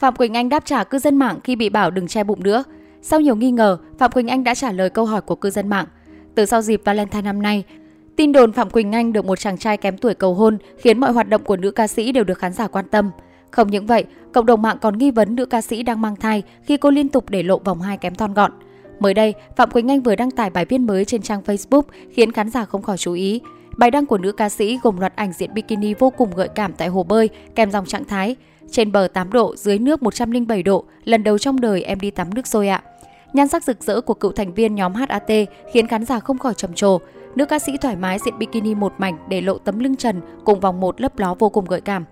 Phạm Quỳnh Anh đáp trả cư dân mạng khi bị bảo đừng che bụng nữa. Sau nhiều nghi ngờ, Phạm Quỳnh Anh đã trả lời câu hỏi của cư dân mạng. Từ sau dịp Valentine năm nay, tin đồn Phạm Quỳnh Anh được một chàng trai kém tuổi cầu hôn khiến mọi hoạt động của nữ ca sĩ đều được khán giả quan tâm. Không những vậy, cộng đồng mạng còn nghi vấn nữ ca sĩ đang mang thai khi cô liên tục để lộ vòng hai kém thon gọn. Mới đây, Phạm Quỳnh Anh vừa đăng tải bài viết mới trên trang Facebook khiến khán giả không khỏi chú ý. Bài đăng của nữ ca sĩ gồm loạt ảnh diện bikini vô cùng gợi cảm tại hồ bơi, kèm dòng trạng thái trên bờ 8 độ, dưới nước 107 độ, lần đầu trong đời em đi tắm nước sôi ạ. Nhan sắc rực rỡ của cựu thành viên nhóm HAT khiến khán giả không khỏi trầm trồ. Nữ ca sĩ thoải mái diện bikini một mảnh để lộ tấm lưng trần cùng vòng một lấp ló vô cùng gợi cảm.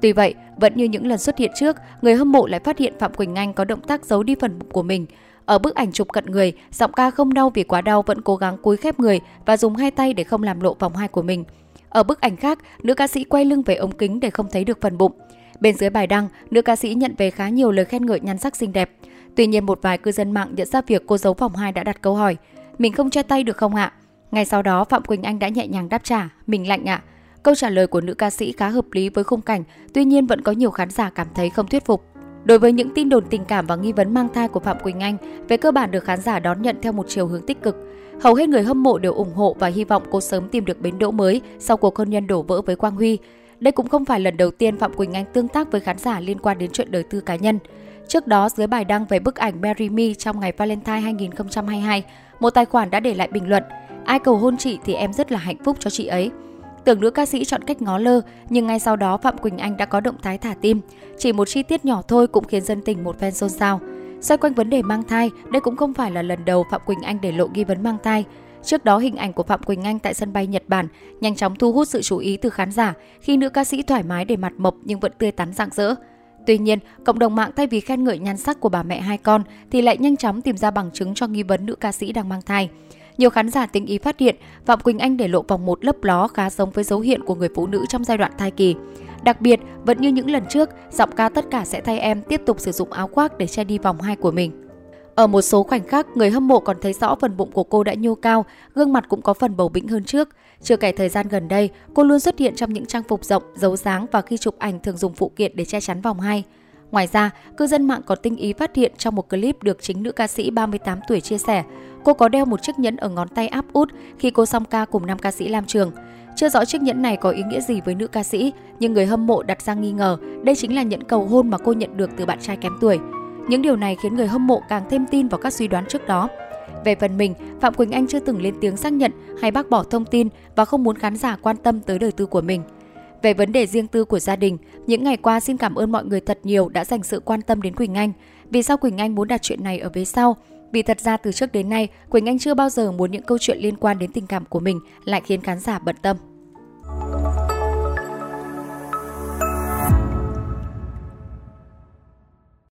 Tuy vậy, vẫn như những lần xuất hiện trước, người hâm mộ lại phát hiện Phạm Quỳnh Anh có động tác giấu đi phần bụng của mình. Ở bức ảnh chụp cận người, giọng ca không đau vì quá đau vẫn cố gắng cúi khép người và dùng hai tay để không làm lộ vòng hai của mình. Ở bức ảnh khác, nữ ca sĩ quay lưng về ống kính để không thấy được phần bụng. Bên dưới bài đăng, nữ ca sĩ nhận về khá nhiều lời khen ngợi nhan sắc xinh đẹp. Tuy nhiên một vài cư dân mạng nhận ra việc cô giấu vòng hai đã đặt câu hỏi, mình không che tay được không ạ? Ngay sau đó Phạm Quỳnh Anh đã nhẹ nhàng đáp trả, mình lạnh ạ. Câu trả lời của nữ ca sĩ khá hợp lý với khung cảnh, tuy nhiên vẫn có nhiều khán giả cảm thấy không thuyết phục. Đối với những tin đồn tình cảm và nghi vấn mang thai của Phạm Quỳnh Anh, về cơ bản được khán giả đón nhận theo một chiều hướng tích cực. Hầu hết người hâm mộ đều ủng hộ và hy vọng cô sớm tìm được bến đỗ mới sau cuộc hôn nhân đổ vỡ với Quang Huy. Đây cũng không phải lần đầu tiên Phạm Quỳnh Anh tương tác với khán giả liên quan đến chuyện đời tư cá nhân. Trước đó, dưới bài đăng về bức ảnh Mary Me trong ngày Valentine 2022, một tài khoản đã để lại bình luận Ai cầu hôn chị thì em rất là hạnh phúc cho chị ấy. Tưởng nữ ca sĩ chọn cách ngó lơ, nhưng ngay sau đó Phạm Quỳnh Anh đã có động thái thả tim. Chỉ một chi tiết nhỏ thôi cũng khiến dân tình một phen xôn xao. Xoay quanh vấn đề mang thai, đây cũng không phải là lần đầu Phạm Quỳnh Anh để lộ nghi vấn mang thai. Trước đó, hình ảnh của Phạm Quỳnh Anh tại sân bay Nhật Bản nhanh chóng thu hút sự chú ý từ khán giả khi nữ ca sĩ thoải mái để mặt mộc nhưng vẫn tươi tắn rạng rỡ. Tuy nhiên, cộng đồng mạng thay vì khen ngợi nhan sắc của bà mẹ hai con thì lại nhanh chóng tìm ra bằng chứng cho nghi vấn nữ ca sĩ đang mang thai. Nhiều khán giả tinh ý phát hiện Phạm Quỳnh Anh để lộ vòng một lớp ló khá giống với dấu hiện của người phụ nữ trong giai đoạn thai kỳ. Đặc biệt, vẫn như những lần trước, giọng ca tất cả sẽ thay em tiếp tục sử dụng áo khoác để che đi vòng hai của mình. Ở một số khoảnh khắc, người hâm mộ còn thấy rõ phần bụng của cô đã nhô cao, gương mặt cũng có phần bầu bĩnh hơn trước. Chưa kể thời gian gần đây, cô luôn xuất hiện trong những trang phục rộng, dấu dáng và khi chụp ảnh thường dùng phụ kiện để che chắn vòng hai. Ngoài ra, cư dân mạng còn tinh ý phát hiện trong một clip được chính nữ ca sĩ 38 tuổi chia sẻ, cô có đeo một chiếc nhẫn ở ngón tay áp út khi cô song ca cùng nam ca sĩ Lam Trường. Chưa rõ chiếc nhẫn này có ý nghĩa gì với nữ ca sĩ, nhưng người hâm mộ đặt ra nghi ngờ đây chính là nhẫn cầu hôn mà cô nhận được từ bạn trai kém tuổi. Những điều này khiến người hâm mộ càng thêm tin vào các suy đoán trước đó. Về phần mình, Phạm Quỳnh Anh chưa từng lên tiếng xác nhận hay bác bỏ thông tin và không muốn khán giả quan tâm tới đời tư của mình. Về vấn đề riêng tư của gia đình, những ngày qua xin cảm ơn mọi người thật nhiều đã dành sự quan tâm đến Quỳnh Anh. Vì sao Quỳnh Anh muốn đặt chuyện này ở phía sau? Vì thật ra từ trước đến nay, Quỳnh Anh chưa bao giờ muốn những câu chuyện liên quan đến tình cảm của mình lại khiến khán giả bận tâm.